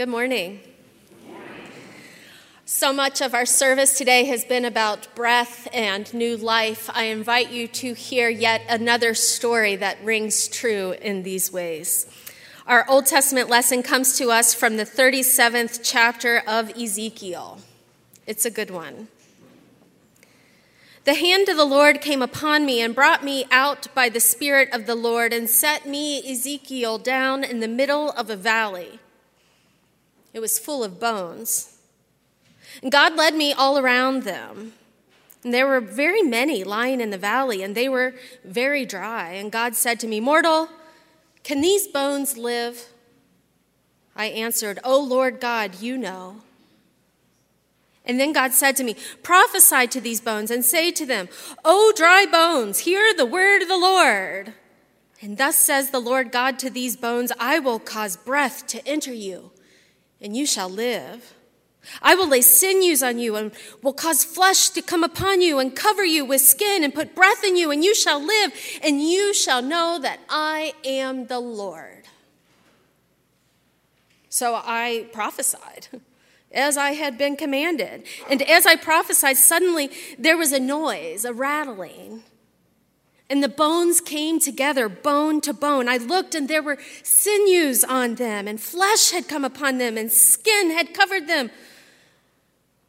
Good morning. So much of our service today has been about breath and new life. I invite you to hear yet another story that rings true in these ways. Our Old Testament lesson comes to us from the 37th chapter of Ezekiel. It's a good one. The hand of the Lord came upon me and brought me out by the Spirit of the Lord and set me, Ezekiel, down in the middle of a valley. It was full of bones. And God led me all around them. And there were very many lying in the valley, and they were very dry. And God said to me, Mortal, can these bones live? I answered, O oh, Lord God, you know. And then God said to me, Prophesy to these bones and say to them, O dry bones, hear the word of the Lord. And thus says the Lord God to these bones, I will cause breath to enter you and you shall live. I will lay sinews on you and will cause flesh to come upon you and cover you with skin and put breath in you, and you shall live, and you shall know that I am the Lord. So I prophesied as I had been commanded. And as I prophesied, suddenly there was a noise, a rattling. And the bones came together, bone to bone. I looked, and there were sinews on them, and flesh had come upon them, and skin had covered them.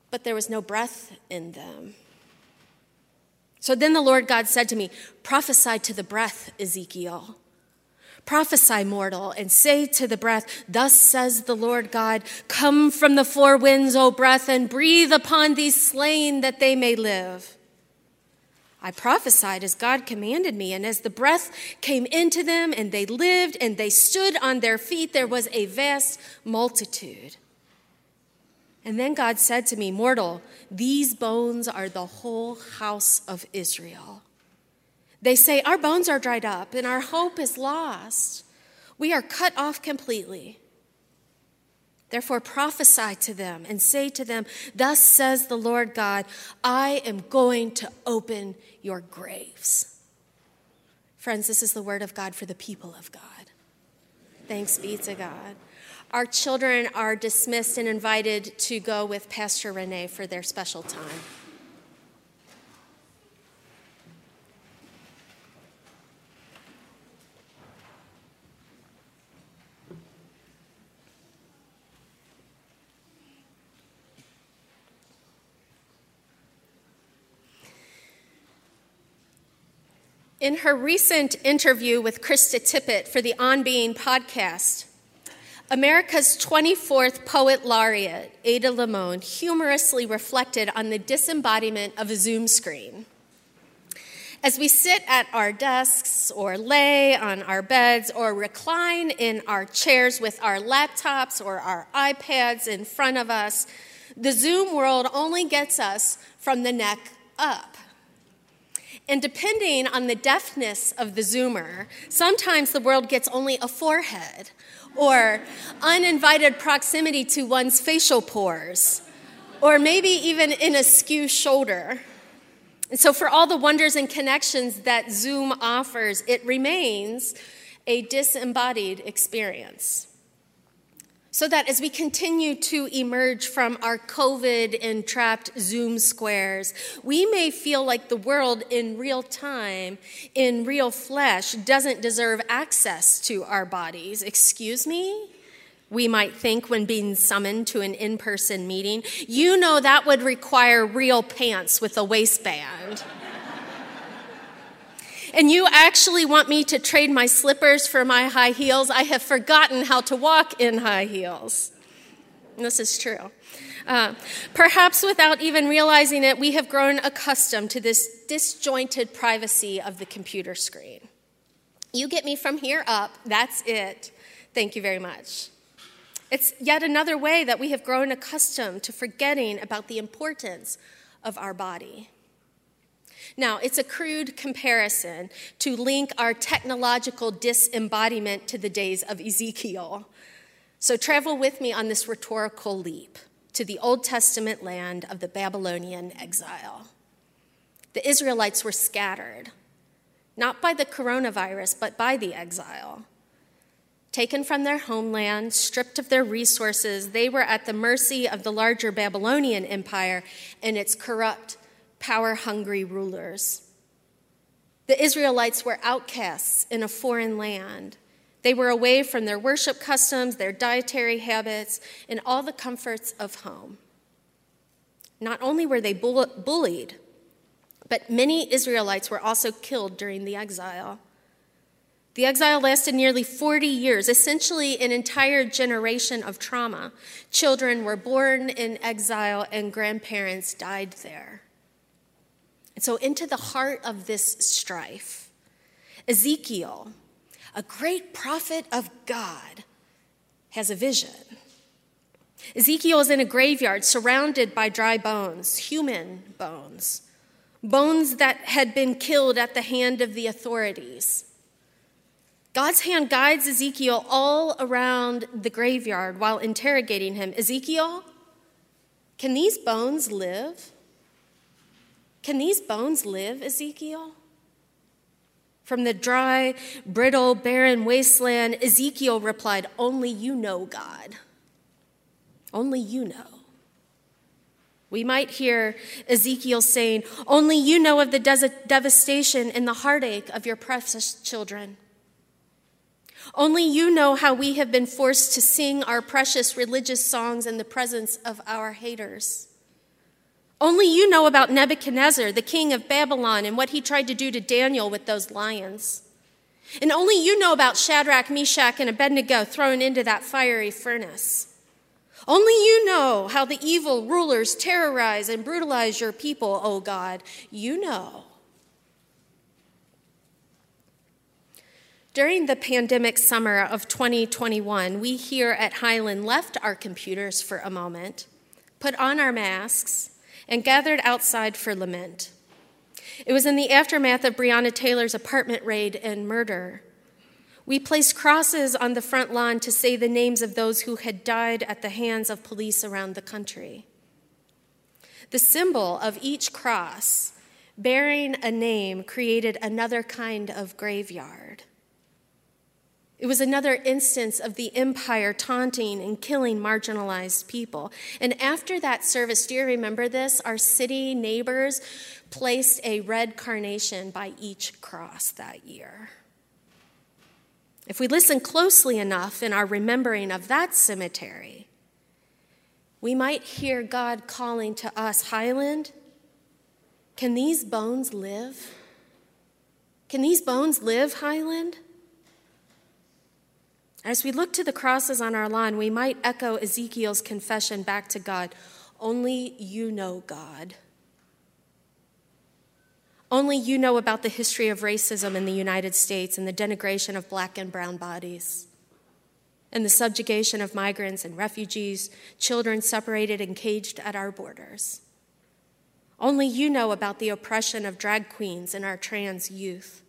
But there was no breath in them. So then the Lord God said to me, Prophesy to the breath, Ezekiel. Prophesy, mortal, and say to the breath, Thus says the Lord God, Come from the four winds, O breath, and breathe upon these slain that they may live. I prophesied as God commanded me, and as the breath came into them, and they lived, and they stood on their feet, there was a vast multitude. And then God said to me, Mortal, these bones are the whole house of Israel. They say, Our bones are dried up, and our hope is lost. We are cut off completely. Therefore, prophesy to them and say to them, Thus says the Lord God, I am going to open your graves. Friends, this is the word of God for the people of God. Thanks be to God. Our children are dismissed and invited to go with Pastor Renee for their special time. In her recent interview with Krista Tippett for the On Being podcast, America's 24th poet laureate, Ada Limon, humorously reflected on the disembodiment of a Zoom screen. As we sit at our desks or lay on our beds or recline in our chairs with our laptops or our iPads in front of us, the Zoom world only gets us from the neck up. And depending on the deafness of the Zoomer, sometimes the world gets only a forehead or uninvited proximity to one's facial pores, or maybe even an askew shoulder. And so, for all the wonders and connections that Zoom offers, it remains a disembodied experience so that as we continue to emerge from our COVID entrapped Zoom squares, we may feel like the world in real time, in real flesh, doesn't deserve access to our bodies. Excuse me? We might think when being summoned to an in person meeting, you know that would require real pants with a waistband and you actually want me to trade my slippers for my high heels, I have forgotten how to walk in high heels. this is true. Uh, perhaps without even realizing it, we have grown accustomed to this disjointed privacy of the computer screen. You get me from here up, that's it. Thank you very much. It's yet another way that we have grown accustomed to forgetting about the importance of our body. Now, it's a crude comparison to link our technological disembodiment to the days of Ezekiel. So travel with me on this rhetorical leap to the Old Testament land of the Babylonian exile. The Israelites were scattered, not by the coronavirus, but by the exile. Taken from their homeland, stripped of their resources, they were at the mercy of the larger Babylonian Empire and its corrupt, power hungry rulers. The Israelites were outcasts in a foreign land. They were away from their worship customs, their dietary habits, and all the comforts of home. Not only were they bullied, but many Israelites were also killed during the exile. The exile lasted nearly 40 years, essentially an entire generation of trauma. Children were born in exile, and grandparents died there. So, into the heart of this strife, Ezekiel, a great prophet of God, has a vision. Ezekiel is in a graveyard surrounded by dry bones, human bones, bones that had been killed at the hand of the authorities. God's hand guides Ezekiel all around the graveyard while interrogating him Ezekiel, can these bones live? Can these bones live, Ezekiel? From the dry, brittle, barren wasteland, Ezekiel replied, Only you know, God. Only you know. We might hear Ezekiel saying, Only you know of the devastation and the heartache of your precious children. Only you know how we have been forced to sing our precious religious songs in the presence of our haters. Only you know about Nebuchadnezzar, the king of Babylon, and what he tried to do to Daniel with those lions. And only you know about Shadrach, Meshach, and Abednego thrown into that fiery furnace. Only you know how the evil rulers terrorize and brutalize your people, O oh God. You know. During the pandemic summer of 2021, we here at Highland left our computers for a moment, put on our masks, and gathered outside for lament. It was in the aftermath of Breonna Taylor's apartment raid and murder. We placed crosses on the front lawn to say the names of those who had died at the hands of police around the country. The symbol of each cross, bearing a name, created another kind of graveyard. It was another instance of the empire taunting and killing marginalized people. And after that service, do you remember this? Our city neighbors placed a red carnation by each cross that year. If we listen closely enough in our remembering of that cemetery, we might hear God calling to us Highland, can these bones live? Can these bones live, Highland? As we look to the crosses on our lawn, we might echo Ezekiel's confession back to God Only you know, God. Only you know about the history of racism in the United States and the denigration of black and brown bodies, and the subjugation of migrants and refugees, children separated and caged at our borders. Only you know about the oppression of drag queens and our trans youth.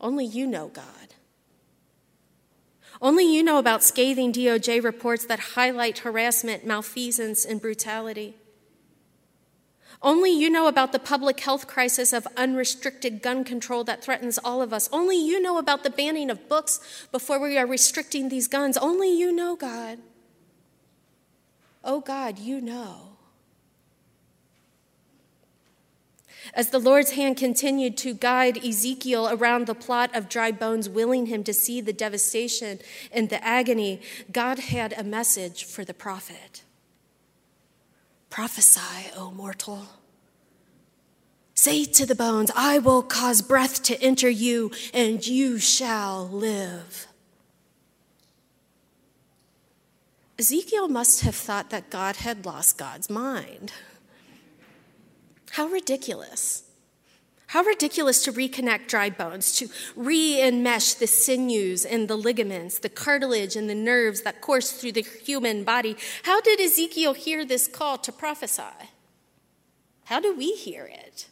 Only you know, God. Only you know about scathing DOJ reports that highlight harassment, malfeasance, and brutality. Only you know about the public health crisis of unrestricted gun control that threatens all of us. Only you know about the banning of books before we are restricting these guns. Only you know, God. Oh, God, you know. As the Lord's hand continued to guide Ezekiel around the plot of dry bones, willing him to see the devastation and the agony, God had a message for the prophet. Prophesy, O mortal. Say to the bones, I will cause breath to enter you, and you shall live. Ezekiel must have thought that God had lost God's mind. How ridiculous. How ridiculous to reconnect dry bones, to re enmesh the sinews and the ligaments, the cartilage and the nerves that course through the human body. How did Ezekiel hear this call to prophesy? How do we hear it?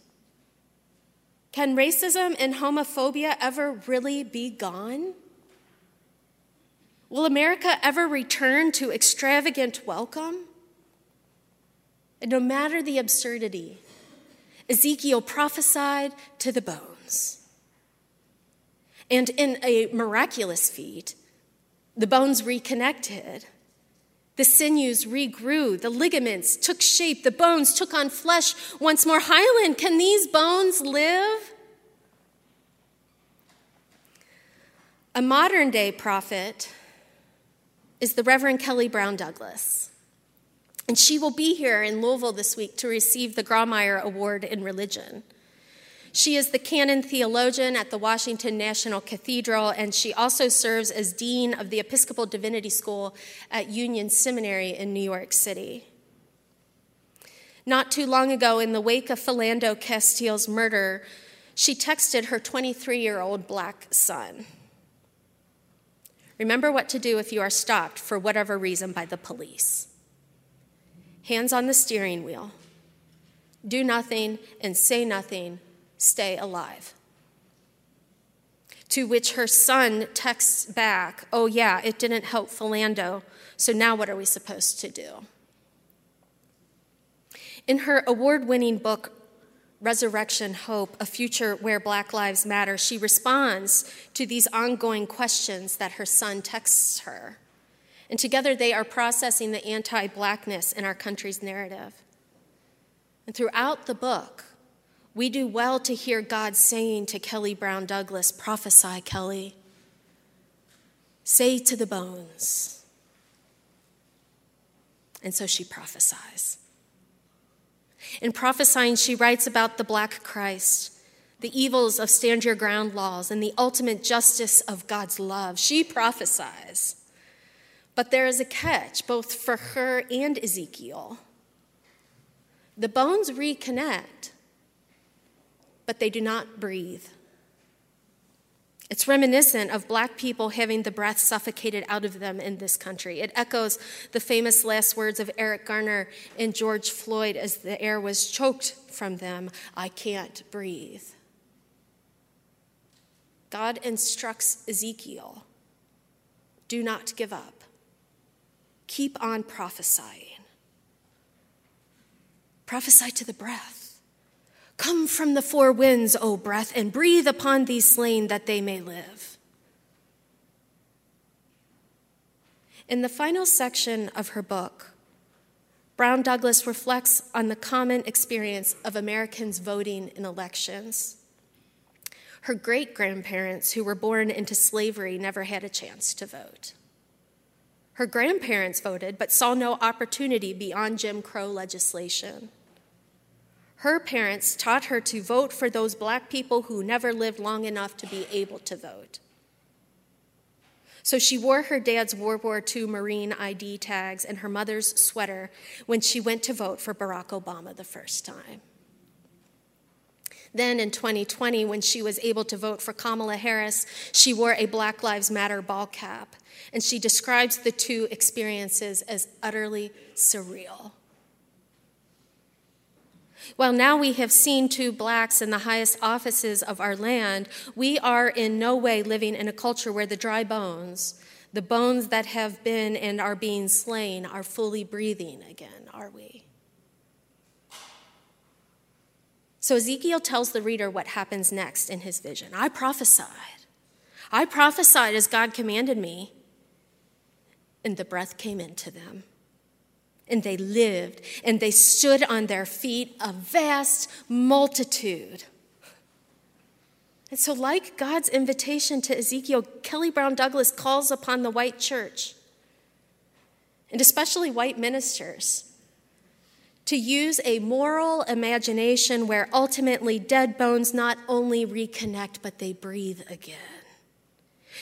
Can racism and homophobia ever really be gone? Will America ever return to extravagant welcome? And no matter the absurdity, Ezekiel prophesied to the bones. And in a miraculous feat, The bones reconnected. The sinews regrew. The ligaments took shape. The bones took on flesh once more. Highland, can these bones live? A modern day prophet is the Reverend Kelly Brown Douglas. And she will be here in Louisville this week to receive the Grawemeyer Award in Religion. She is the canon theologian at the Washington National Cathedral, and she also serves as dean of the Episcopal Divinity School at Union Seminary in New York City. Not too long ago, in the wake of Philando Castile's murder, she texted her 23 year old black son. Remember what to do if you are stopped for whatever reason by the police. Hands on the steering wheel. Do nothing and say nothing. Stay alive. To which her son texts back, Oh, yeah, it didn't help Philando, so now what are we supposed to do? In her award winning book, Resurrection Hope, a future where Black Lives Matter, she responds to these ongoing questions that her son texts her. And together they are processing the anti blackness in our country's narrative. And throughout the book, we do well to hear God saying to Kelly Brown Douglas, Prophesy, Kelly. Say to the bones. And so she prophesies. In prophesying, she writes about the black Christ, the evils of stand your ground laws, and the ultimate justice of God's love. She prophesies. But there is a catch, both for her and Ezekiel. The bones reconnect, but they do not breathe. It's reminiscent of black people having the breath suffocated out of them in this country. It echoes the famous last words of Eric Garner and George Floyd as the air was choked from them I can't breathe. God instructs Ezekiel do not give up, keep on prophesying. Prophesy to the breath. Come from the four winds, O breath, and breathe upon these slain that they may live. In the final section of her book, Brown Douglas reflects on the common experience of Americans voting in elections. Her great grandparents, who were born into slavery, never had a chance to vote. Her grandparents voted, but saw no opportunity beyond Jim Crow legislation. Her parents taught her to vote for those black people who never lived long enough to be able to vote. So she wore her dad's World War II Marine ID tags and her mother's sweater when she went to vote for Barack Obama the first time. Then in 2020, when she was able to vote for Kamala Harris, she wore a Black Lives Matter ball cap, and she describes the two experiences as utterly surreal. While now we have seen two blacks in the highest offices of our land, we are in no way living in a culture where the dry bones, the bones that have been and are being slain, are fully breathing again, are we? So Ezekiel tells the reader what happens next in his vision. I prophesied. I prophesied as God commanded me, and the breath came into them and they lived, and they stood on their feet, a vast multitude. And so, like God's invitation to Ezekiel, Kelly Brown Douglas calls upon the white church, and especially white ministers, to use a moral imagination where ultimately dead bones not only reconnect, but they breathe again.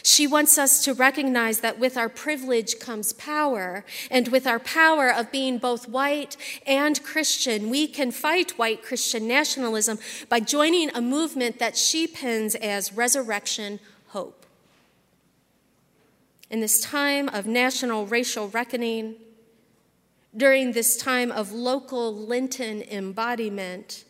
She wants us to recognize that with our privilege comes power, and with our power of being both white and Christian, we can fight white Christian nationalism by joining a movement that she pins as resurrection hope. In this time of national racial reckoning, during this time of local Lenten embodiment,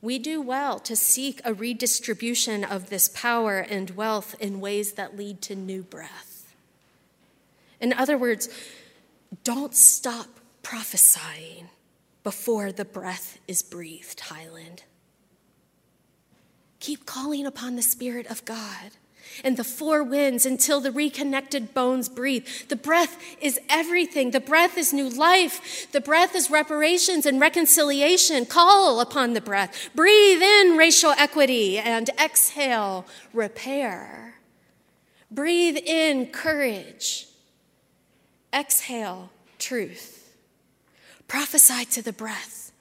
we do well to seek a redistribution of this power and wealth in ways that lead to new breath. In other words, don't stop prophesying before the breath is breathed, Highland. Keep calling upon the Spirit of God. And the four winds until the reconnected bones breathe. The breath is everything. The breath is new life. The breath is reparations and reconciliation. Call upon the breath. Breathe in racial equity and exhale repair. Breathe in courage. Exhale truth. Prophesy to the breath.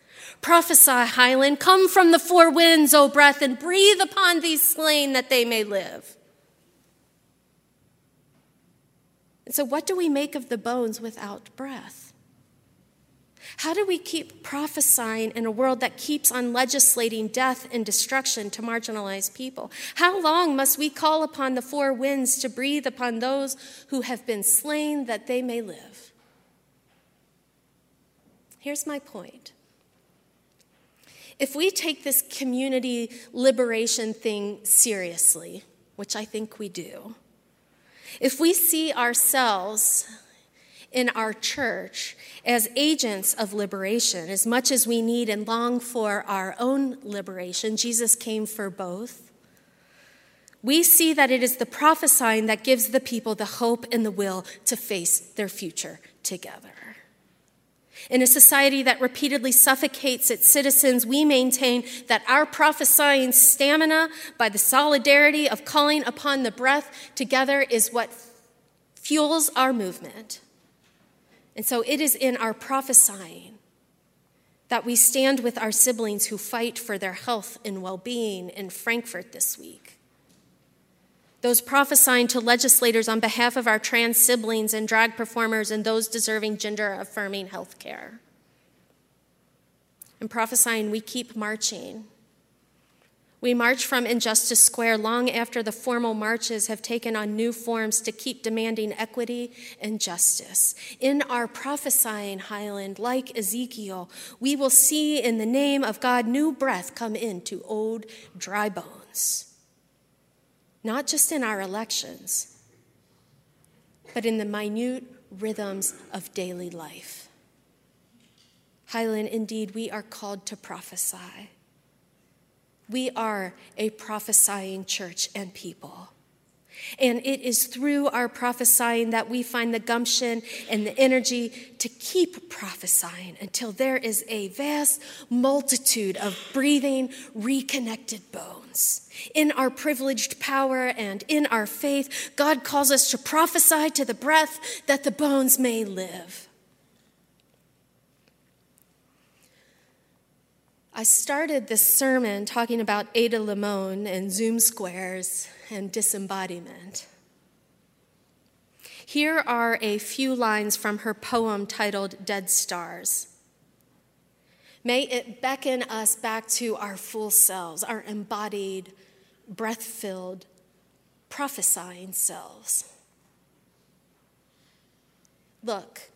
Prophesy, Highland, come from the four winds, O breath, and breathe upon these slain that they may live. And so, what do we make of the bones without breath? How do we keep prophesying in a world that keeps on legislating death and destruction to marginalized people? How long must we call upon the four winds to breathe upon those who have been slain that they may live? Here's my point. If we take this community liberation thing seriously, which I think we do, if we see ourselves in our church as agents of liberation, as much as we need and long for our own liberation, Jesus came for both. We see that it is the prophesying that gives the people the hope and the will to face their future together. In a society that repeatedly suffocates its citizens, we maintain that our prophesying stamina by the solidarity of calling upon the breath together is what fuels our movement. And so it is in our prophesying that we stand with our siblings who fight for their health and well being in Frankfort this week those prophesying to legislators on behalf of our trans siblings and drag performers and those deserving gender affirming health care. And prophesying, we keep marching. We march from Injustice Square long after the formal marches have taken on new forms to keep demanding equity and justice. In our prophesying, Highland, like Ezekiel, we will see in the name of God new breath come into old dry bones not just in our elections, but in the minute rhythms of daily life. Highland, indeed, we are called to prophesy. We are a prophesying church and people. And it is through our prophesying that we find the gumption and the energy to keep prophesying until there is a vast multitude of breathing, reconnected bones. In our privileged power and in our faith, God calls us to prophesy to the breath that the bones may live. I started this sermon talking about Ada Limon and Zoom squares and disembodiment. Here are a few lines from her poem titled Dead Stars. May it beckon us back to our full selves, our embodied, breath filled, prophesying selves. Look,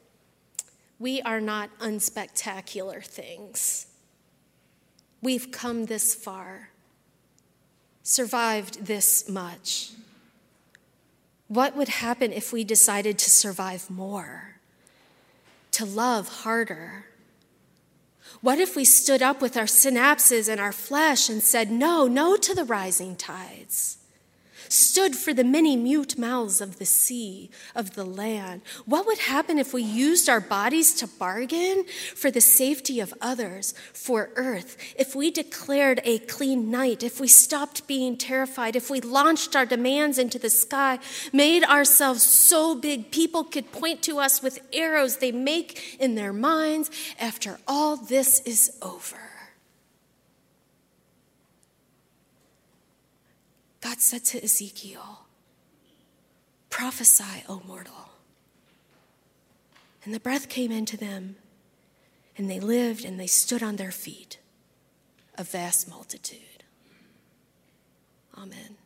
we are not unspectacular things. We've come this far, survived this much. What would happen if we decided to survive more, to love harder? What if we stood up with our synapses and our flesh and said, No, no to the rising tides? Stood for the many mute mouths of the sea, of the land. What would happen if we used our bodies to bargain for the safety of others, for earth? If we declared a clean night, if we stopped being terrified, if we launched our demands into the sky, made ourselves so big people could point to us with arrows they make in their minds after all this is over? God said to Ezekiel, Prophesy, O mortal. And the breath came into them, and they lived and they stood on their feet, a vast multitude. Amen.